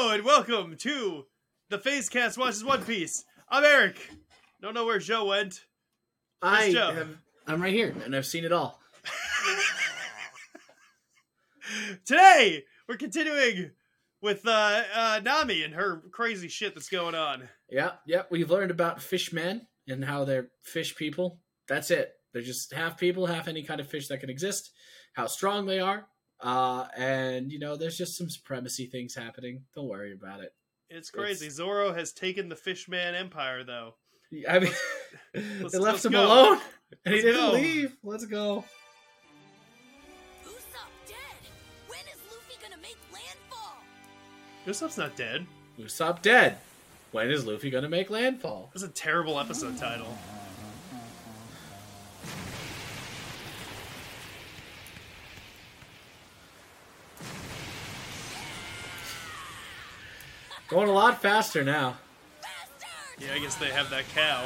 Hello and welcome to the PhazeCast Watches One Piece. I'm Eric. Don't know where Joe went. I Joe? have, I'm right here, and I've seen it all. Today we're continuing with uh, uh, Nami and her crazy shit that's going on. Yeah, yeah. We've learned about fishmen and how they're fish people. That's it. They're just half people, half any kind of fish that can exist. How strong they are, uh, and you know, there's just some supremacy things happening. Don't worry about it. It's crazy. It's- Zoro has taken the Fishman Empire, though. I mean, let's- they left let's him go. alone, and he Let's didn't go. leave. Let's go. Usopp dead! When is Luffy gonna make landfall? Usopp's not dead. Usopp dead. When is Luffy gonna make landfall? That's a terrible episode title. Going a lot faster now. Yeah, I guess they have that cow.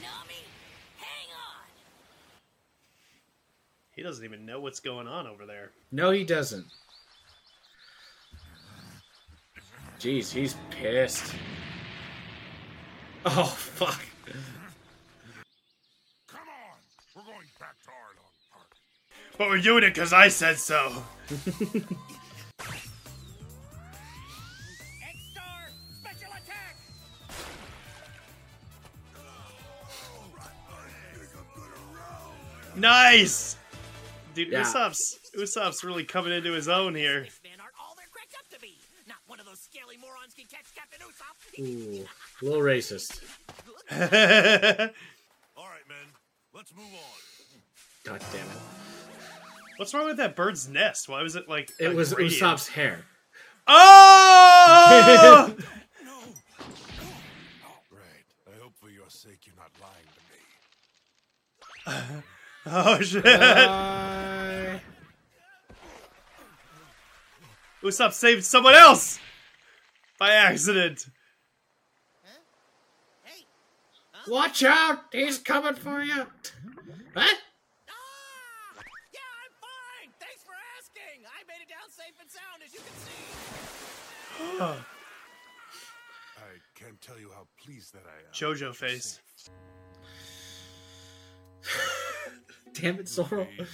Nami, hang on! He doesn't even know what's going on over there. No, he doesn't. Jeez, he's pissed. Oh, fuck. Come on, we're going back to Arlong Park. But we're doing it because I said so. Nice! Dude, Yeah. Usopp's, Usopp's really coming into his own here. Fishmen aren't all they're cracked up to be! Not one of those scaly morons can catch Captain Usopp! Ooh, a little racist. All right, men, let's move on. God damn it. What's wrong with that bird's nest? Why was it like. It a was gradient? Usopp's hair. Oh! No. Right. I hope for your sake you're not lying to me. Oh shit! Bye. Usopp saved someone else by accident. Hey! Watch out! He's coming for you! Huh? Ah! Yeah, I'm fine! Thanks for asking! I made it down safe and sound, as you can see! I can't tell you how pleased that I am. Jojo face. Safe. Damn it, Zoro. Hey, where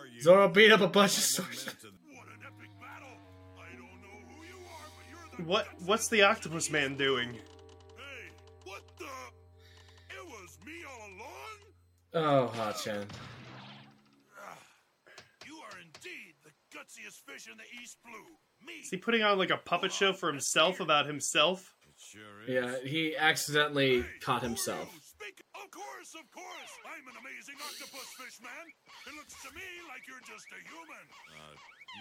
are you? Zoro beat up a bunch of swords. What an epic battle! I don't know who you are, but you're the What What's the octopus man doing? Hey, what the? It was me all along? Oh, Hachan. Ah, you are indeed the gutsiest fish in the East Blue. Me. Is he putting on like a puppet show for himself about himself? It sure Yeah, he accidentally caught himself. Speak. Of course, of course. I'm an amazing octopus fish man. It looks to me like you're just a human. Uh,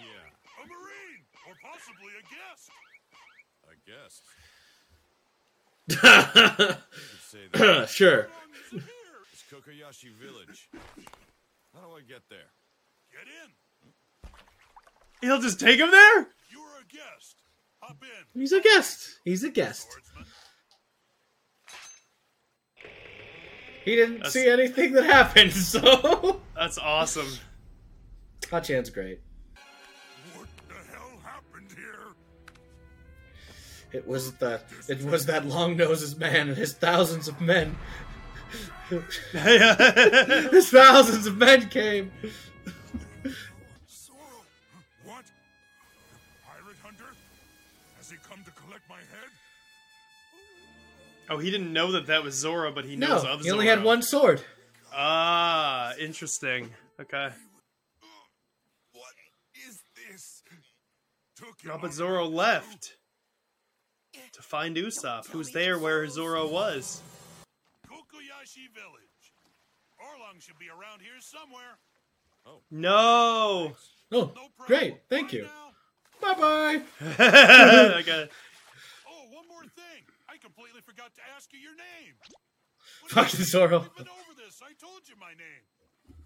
yeah. A marine, or possibly a guest. A guest. Say that. sure. It's Kokoyashi Village. How do I get there? Get in. He'll just take him there? You are a guest. Hop in. He's a guest. He's a guest. He didn't That's- see anything that happened, so. That's awesome. Hachan's great. What the hell happened here? It was the it was that long noses man and his thousands of men. his thousands of men came. Oh, he didn't know that that was Zoro, but he knows No, of he only had one sword. Ah, interesting. Okay. What is this? Took No, but out Zoro left to find Usopp, who's there where Zoro was. Kokoyashi Village. Arlong should be around here somewhere. No. Oh, No problem. great! Thank Bye you. now. Bye bye. okay. Oh, one more thing. I completely forgot to ask you your name. Fuck Fucking is- Zoro. We've been over this. I told you my name.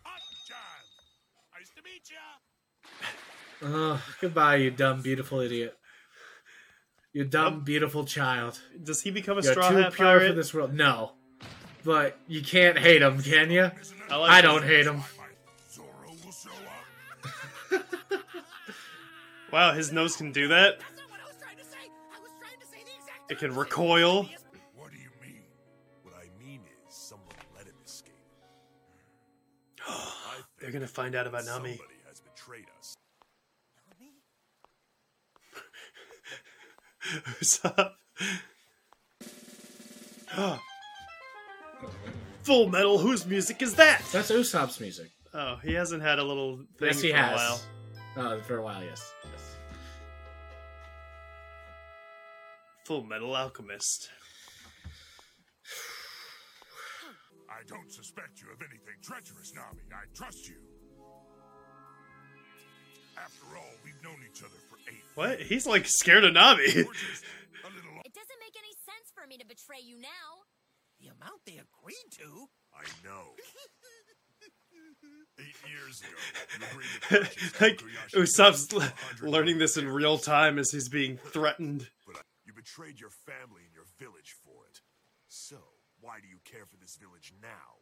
Hot John. Nice to meet ya. Oh, goodbye, you dumb, beautiful idiot. You dumb, Oh. beautiful child. Does he become a You're straw too hat pure pirate? for this world. No, but you can't hate him, can you? I like I don't hate him. Zoro will show up. Wow, his nose can do that. It can recoil. What do you mean? What I mean is someone let him escape. They're gonna find out about Nami. Somebody has betrayed us. What's up? Full Metal, whose music is that? That's Usopp's music. Oh, he hasn't had a little thing yes, he for has. a while. Uh, for a while, yes. Full Metal Alchemist. I don't suspect you of anything treacherous, Nami. I trust you. After all, we've known each other for eight. What? He's like scared of Nami. We're just a little. It doesn't make any sense for me to betray you now. The amount they agreed to. I know. Eight years ago, you agreed to like Kobayashi Usopp's l- learning this in real time as he's being threatened. But I- you betrayed your family and your village for it. So, why do you care for this village now?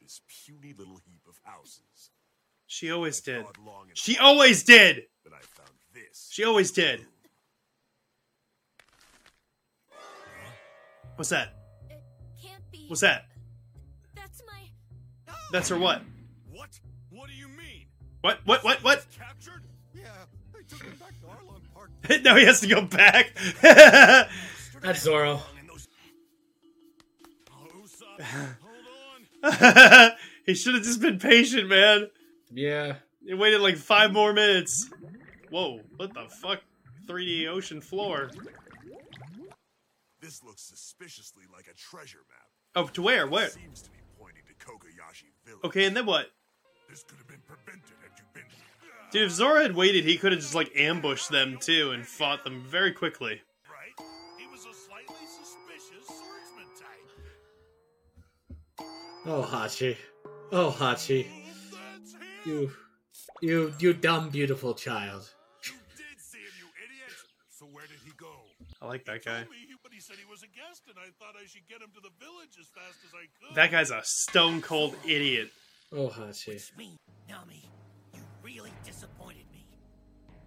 This puny little heap of houses. She always I did. long She hard, always did. But I found this. She always did. What's that? It can't be. What's that? That's my. That's her what? What? What do you mean? What? What? What? What? Captured? Yeah, they took him back to Arlong Park. no, he has to go back. That's Zoro. And those- Usopp, hold on. he should have just been patient, man. Yeah. He waited like five more minutes. Whoa, what the fuck? 3D ocean floor. This looks suspiciously like a treasure map. Oh, to where? Where? Seems to be pointing to Kokoyashi Village. Okay, and then what? Dude, if Zoro had waited, he could have just like ambushed them too and fought them very quickly. Right? He was a slightly suspicious swordsman type. Oh, Hachi. Oh, Hachi. Oh, that's him! You, you, you dumb, beautiful child. You did see him, you idiot! So where did he go? I like that He guy. told me he, but he said he was a guest, and I thought I should get him to the village as fast as I could. That guy's a stone cold idiot. Oh, Hachi. It's me, Nami. You really disappointed me.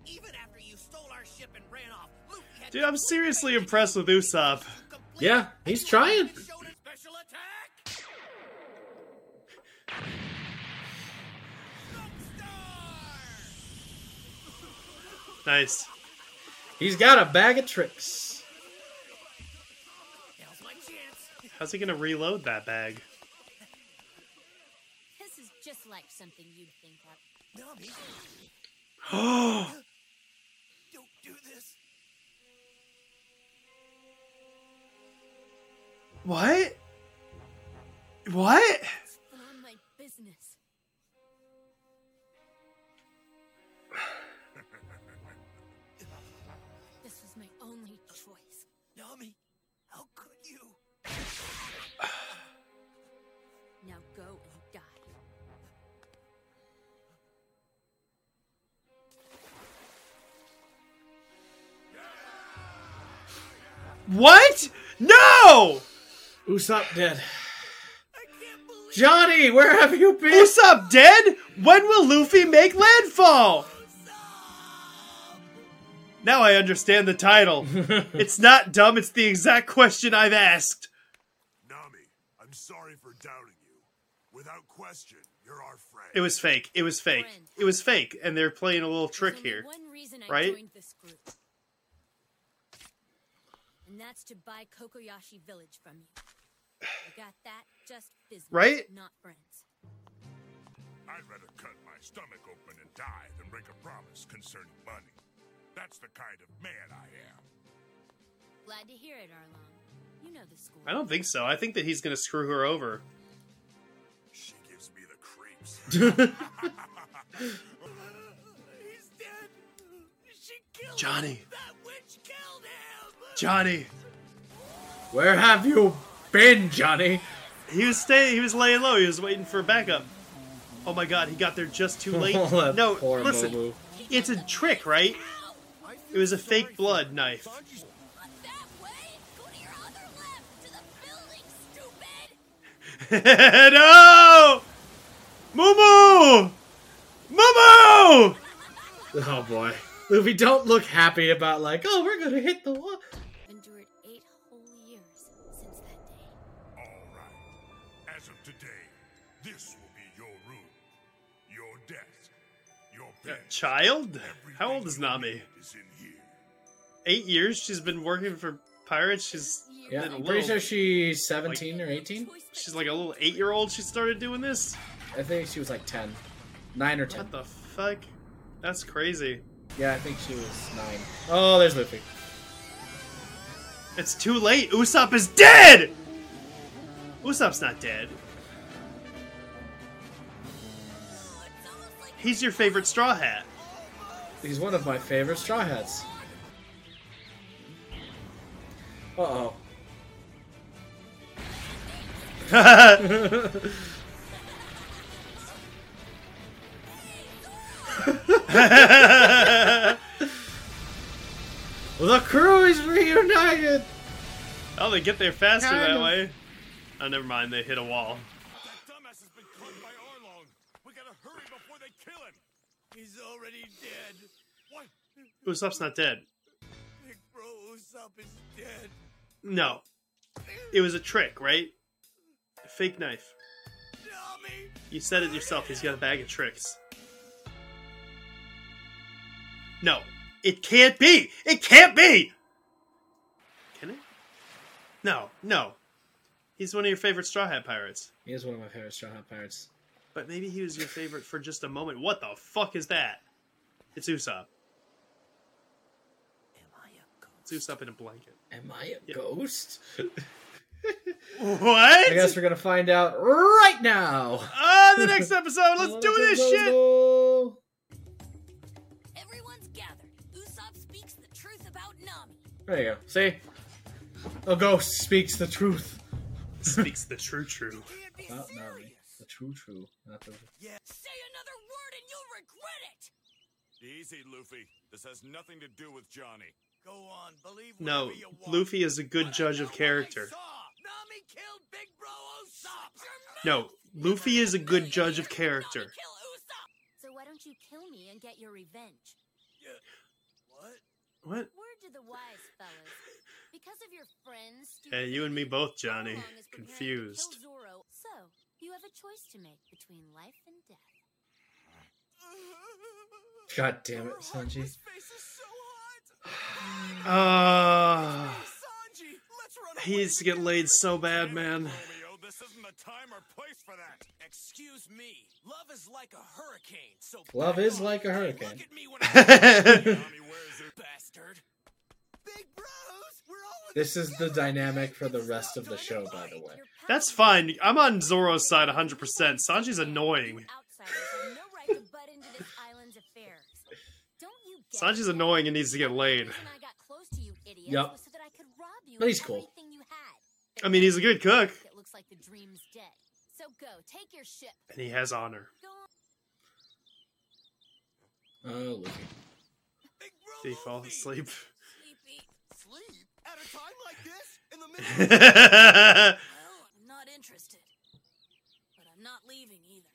Even after you stole our ship and ran off, Luffy had Dude, I'm seriously impressed with Usopp. Yeah, he's trying. Special attack. Nice. He's got a bag of tricks. Now's my chance. How's he gonna reload that bag? This is just like something you'd think of. Nami, Oh, don't do this. what? What? What? No! Usopp dead. I can't believe Johnny, where have you been? Usopp dead? When will Luffy make landfall? Now I understand the title. it's not dumb, it's the exact question I've asked. Nami, I'm sorry for doubting you. Without question, you're our friend. It was fake. It was fake. It was fake, and they're playing a little trick here. One reason I right? joined this group. And that's to buy Kokoyashi Village from you. You got that? Just business. Right? Not friends. I'd rather cut my stomach open and die than break a promise concerning money. That's the kind of man I am. Glad to hear it, Arlong. You know the school. I don't think so. I think that he's gonna screw her over. She gives me the creeps. he's dead. She killed Johnny. Johnny. Where have you been, Johnny? He was staying. He was laying low. He was waiting for backup. Oh my god, he got there just too late. Oh, no, listen. Momo. It's a trick, right? It was a fake blood knife. Not that way! Go to your other left! To the building, stupid! no! Mumu! Mumu! Oh boy. Luffy, don't look happy about like, oh, we're gonna hit the wall. as of today, this will be your room, your death. your bed. Child? How old is Nami? Is Eight years. She's been working for pirates. She's yeah. I'm pretty sure she's seventeen like, or eighteen. She's like a little eight-year-old. She started doing this. I think she was like ten, nine or ten. What the fuck? That's crazy. Yeah, I think she was nine. Oh, there's Luffy. It's too late. Usopp is dead. Usopp's not dead. He's your favorite Straw Hat. He's one of my favorite Straw Hats. Uh oh. The crew is reunited! oh, they get there faster Kind that of. way. Oh, never mind. They hit a wall. That dumbass has been caught by Arlong. We gotta hurry before they kill him. He's already dead. What? Usopp's not dead. Big bro Usopp is dead. No. It was a trick, right? A fake knife. You said it yourself. He's got a bag of tricks. No. It can't be! It can't be! Can it? No, no. He's one of your favorite Straw Hat pirates. He is one of my favorite Straw Hat Pirates. But maybe he was your favorite for just a moment. What the fuck is that? It's Usopp. Am I a ghost? It's Usopp in a blanket. Am I a Yeah. ghost? What? I guess we're gonna find out right now. Ah, the next episode. Let's do this Let's shit. go. Everyone's gathered. Usopp speaks the truth about Nami. There you go. See? A ghost speaks the truth. Speaks the true true. Can't be Nami. The true, true. Not the. Yeah. Say another word and you'll regret it. Easy, Luffy. This has nothing to do with Johnny. Go on, believe No, whatever you want. Luffy is a good But judge of character. Nami killed Big Bro Usopp. No, Luffy is a good judge of character. Nami kill Usopp. So why don't you kill me and get your revenge? What? What? Word to the wise, fellas. Because of your friends. Hey, you and me both, Johnny. Arlong is preparing to Confused. kill So you have a choice to make between life and death. God damn it, Sanji. heartless face is so hot. Uh, Sanji, let's run he needs to get laid so bad, man. This isn't the time or place for that. Excuse me. Love is like a hurricane. So Love is like a Look hurricane. This is the dynamic for the rest of the show, by the way. That's fine. I'm on Zoro's side 100%. Sanji's annoying. You outsiders have no right to butt into this island's affairs. Don't you get Sanji's annoying and needs to get laid. reason I got close to you idiots Yup. was so that I could rob you But he's cool. everything you had. I mean, he's a good cook. It looks like the dream's dead. So go, take your ship. And he has honor. Oh, look. Big Did he fall asleep? Sleepy. Sleep at a time like this in the middle. of Well, I'm not interested. But I'm not leaving either.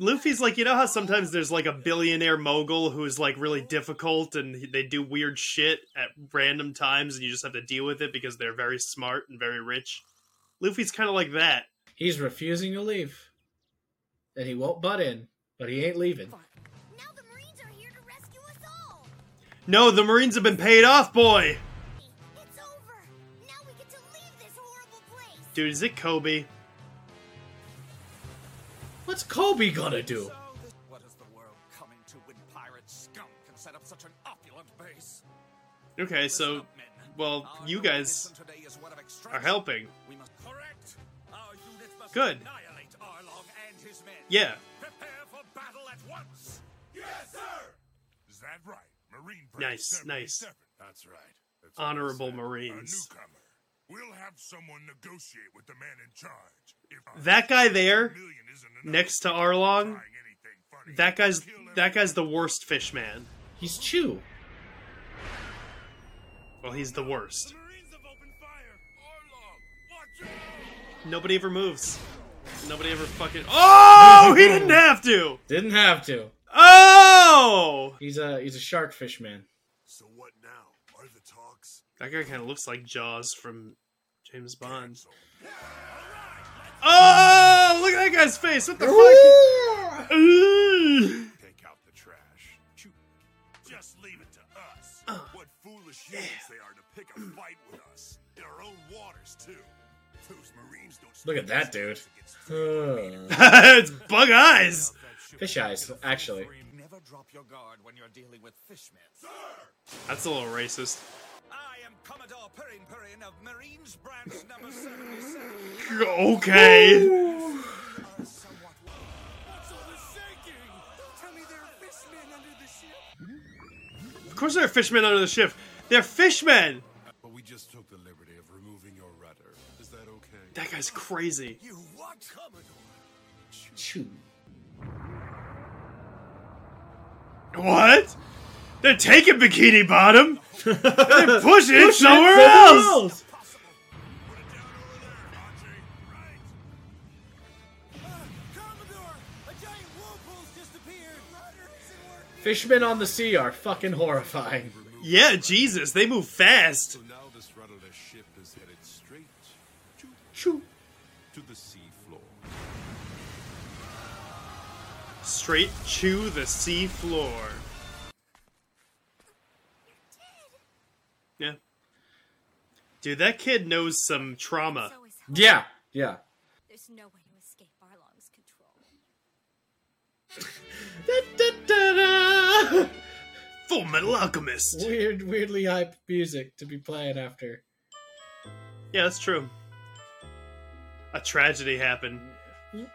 Luffy's like, you know how sometimes there's like a billionaire mogul who's like really difficult and they do weird shit at random times and you just have to deal with it because they're very smart and very rich? Luffy's kind of like that. He's refusing to leave. And he won't butt in, but he ain't leaving. Now the Marines are here to rescue us all. No, the Marines have been paid off, boy! Dude, is it Koby? What's Koby gonna do? What is the world coming to when pirate scum can set up such an opulent base? Okay, so, well, you guys mission today is one of are helping. We must correct. Our units Good. annihilate Arlong and his men. Yeah. Prepare for battle at once. Yes, sir. Is that right? Marine Branch Nice, That's right. That's Honorable what I said. Marines. A newcomer. We'll have someone negotiate with the man in charge. If That guy there, million isn't enough, next to Arlong, trying anything funny, that guy's that guy's the worst fish man. He's Chew. Well, he's the worst. The Marines have opened fire. Arlong, watch out! Nobody ever moves. Nobody ever fucking. Oh, he didn't have to. Didn't have to. Oh, He's a he's a shark fish man. That guy kind of looks like Jaws from James Bond. Oh, look at that guy's face. What the fuck? Take out the trash. Just leave it to us. Uh, what foolish humans they are to pick a fight with us in our own waters too. Those Marines don't Look at that dude. it's bug eyes. Fish eyes, actually. That's a little racist. I am Commodore Purin Purin of Marines Branch Number 77. Okay. Are What's all this shaking? Tell me there are fishmen under the ship. Of course, there are fishmen under the ship. They're fishmen. But we just took the liberty of removing your rudder. Is that okay? That guy's crazy. You what? Commodore. Chew. What? They're taking Bikini Bottom. They're it Push it somewhere somewhere else. Put it down over there, Archie. Right. Commodore! A giant whirlpool's just appeared. Rudder isn't working. Fishmen on the sea are fucking horrifying. Yeah, Jesus, they move fast. So now this rudderless ship is headed straight to, Chew. to the sea floor. Straight to the sea floor. Yeah. Dude, that kid knows some trauma. So. Yeah, yeah. There's no way to escape Arlong's control. Da-da-da-da. Full Metal Alchemist. Weird, weirdly hyped music to be playing after. Yeah, that's true. A tragedy happened.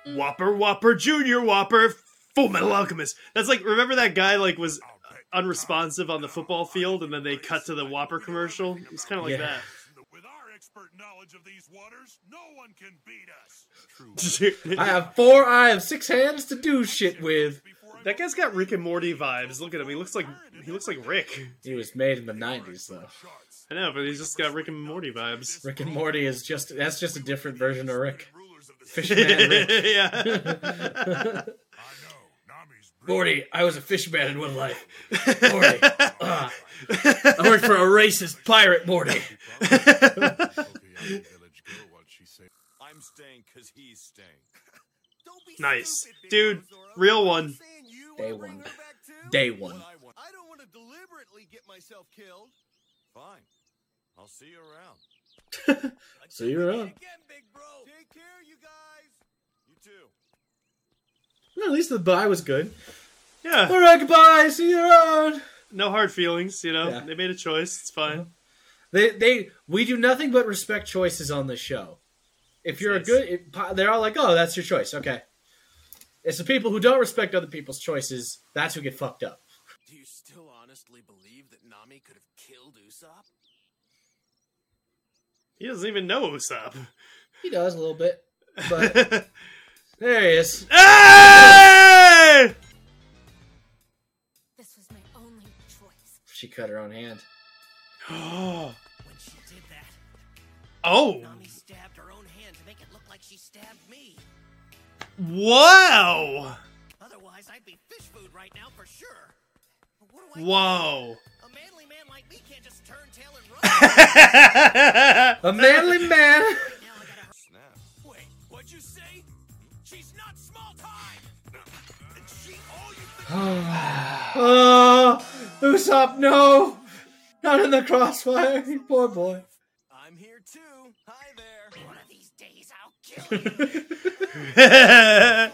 Whopper, Whopper, Junior Whopper, Full Metal Alchemist. That's like, remember that guy like was unresponsive on the football field, and then they cut to the Whopper commercial. It's kind of like Yeah. With our expert knowledge of these waters, no one can beat us. I have four. I have six hands to do shit with. that guy's got Rick and Morty vibes. Look at him. He looks like he looks like Rick. He was made in the '90s, though. I know, but he's just got Rick and Morty vibes. Rick and Morty is just that's just a different version of Rick. Rulers of the Fishman Rick. yeah. I know. Nami's Morty, I was a fishman in one life. Morty, uh, I worked for a racist pirate, Morty. Okay, I'm the village girl. What'd she say? I'm staying because he's staying. Nice. Dude, real one. I'm saying you Day one. her back too? Day one. I. I don't want to deliberately get myself killed. Fine. I'll see you around. See you around. Again, big bro. Take care, you guys. You too. Well, at least the bye was good. Yeah. All right, goodbye. See you around. No hard feelings, you know. Yeah. They made a choice. It's fine. Uh-huh. They, they, we do nothing but respect choices on this show. If you're Nice. a good, it, they're all like, "Oh, that's your choice." Okay. It's the people who don't respect other people's choices that's who get fucked up. Do you still honestly believe that Nami could have killed Usopp? He doesn't even know Usopp. He does a little bit, but there he is. hey! This was my only choice. She cut her own hand. oh. When she did that, Oh. Nami stabbed her own hand to make it look like she stabbed me. Wow. Otherwise, I'd be fish food right now for sure. But what do I Whoa. do? A manly man like me can't just turn tail and run. A manly man. Oh, Usopp, no! Not in the crossfire. Poor boy. I'm here too. Hi there. One of these days I'll kill you.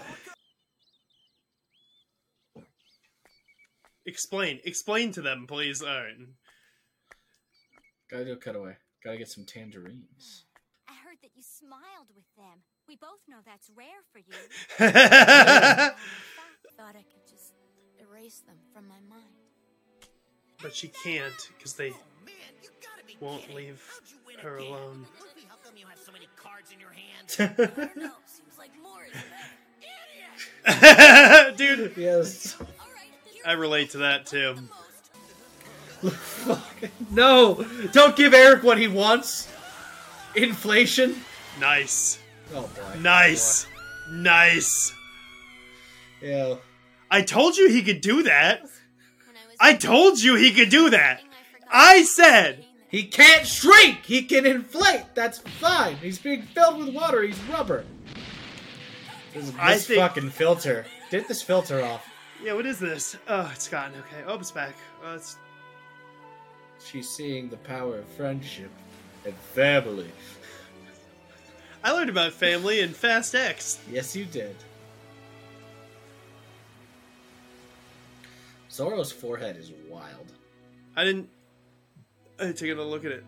explain. Explain to them, please. All right. Gotta do a cutaway. Gotta get some tangerines. I heard that you smiled with them. We both know that's rare for you. Thought I could just erase them from my mind. but she can't because they Oh man, you gotta be won't kidding. leave How'd you win her again? alone. Luffy, how come you have so many cards in your hand? I know. Seems like more is better. Idiot! Dude, Yes. All right, here's I relate to that too. No! Don't give Eric what he wants. Inflation. Nice. Oh boy. Nice. Nice. Yeah. I told you he could do that. I told you he could do that. I forgot I to said- He can't shrink. He can inflate. That's fine. He's being filled with water. He's rubber. This, I this think- fucking filter. Get this filter off. Yeah, what is this? Oh, it's gone. Okay. Oh, it's back. Oh, it's she's seeing the power of friendship and family. I learned about family in Fast X. Yes, you did. Zoro's forehead is wild. I didn't. I didn't take a look at it.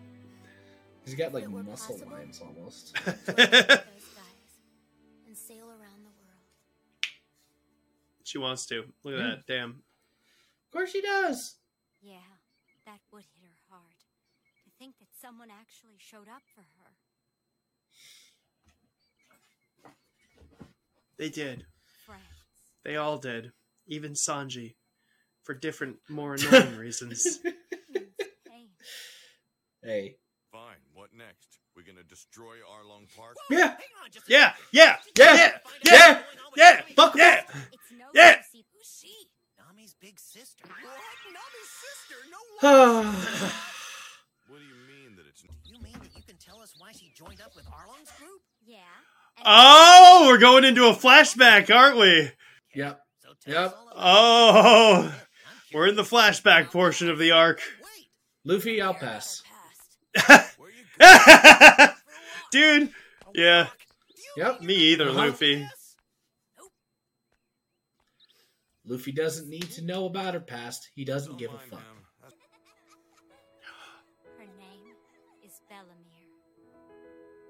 He's got like If it were muscle possible, lines almost. I'd fly above those skies and sail around the world. she wants to. Look at Yeah. that. Damn. Of course she does. Yeah, that would hit her hard. To think that someone actually showed up for her. They did. Friends. They all did. Even Sanji. For different, more annoying reasons. Hey. Fine, what next? We're gonna destroy Arlong Park? Yeah. Hang on just a Yeah, yeah, Yeah, yeah, yeah, what's going on with yeah, Fuck yeah. Yeah. Who's she? Nami's big sister. What? Nami's sister? No Oh. What do you mean that it's You mean that you can tell us why she joined up with Arlong's group? Yeah. Oh, we're going into a flashback, aren't we? yep. Yep. us all about Oh, it. I'm we're in the flashback portion of the arc. Luffy, I'll pass. past. where you going? Dude, yeah. walk? Do you Yep. Me either, gonna Luffy. Luffy doesn't need to know about her past. He doesn't Don't give a fuck. him. Her name is Bellamere.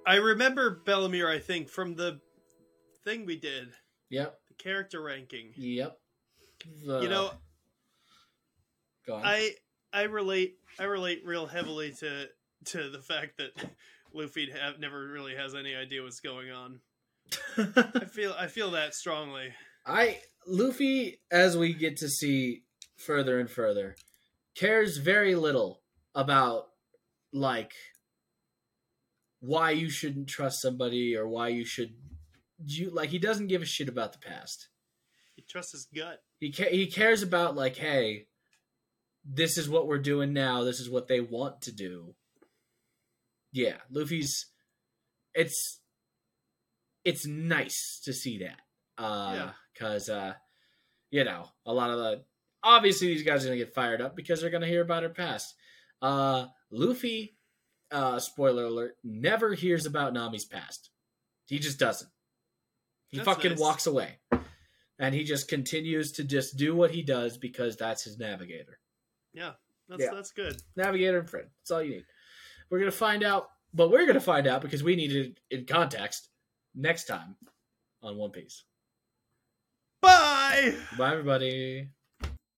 I remember Bellamere, I think, from the thing we did, Yep. the character ranking. Yep. The- You know, go on. I I relate I relate real heavily to to the fact that Luffy have, never really has any idea what's going on. I feel I feel that strongly. I Luffy, as we get to see further and further, cares very little about like why you shouldn't trust somebody or why you should you like he doesn't give a shit about the past. He trusts his gut. He ca- he cares about like hey, this is what we're doing now. This is what they want to do. Yeah, Luffy's it's it's nice to see that. Uh Yeah. cuz uh you know, a lot of the obviously these guys are going to get fired up because they're going to hear about her past. Uh Luffy uh spoiler alert never hears about Nami's past. He just doesn't. He That's fucking nice. walks away. And he just continues to just do what he does because that's his navigator. Yeah, that's Yeah. that's good. Navigator and friend. That's all you need. We're gonna find out, but we're gonna find out because we need it in context next time on One Piece. Bye. Bye, everybody.